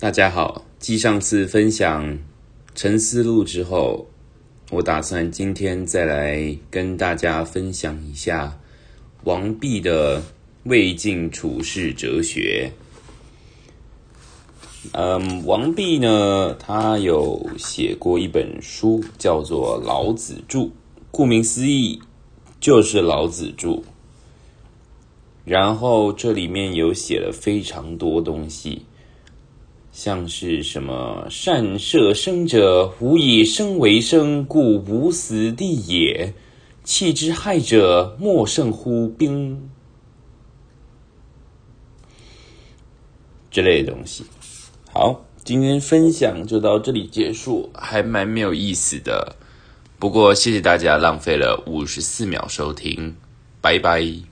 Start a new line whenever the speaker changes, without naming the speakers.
大家好，继上次分享《沉思录》之后，我打算今天再来跟大家分享一下王弼的魏晋处世哲学。嗯，王弼呢，他有写过一本书，叫做《老子著》，顾名思义就是老子著。然后这里面有写了非常多东西。像是什么善射生者，无以生为生，故无死地也。弃之害者，莫胜乎兵之类的东西。好，今天分享就到这里结束，还蛮没有意思的。不过谢谢大家浪费了五十四秒收听，拜拜。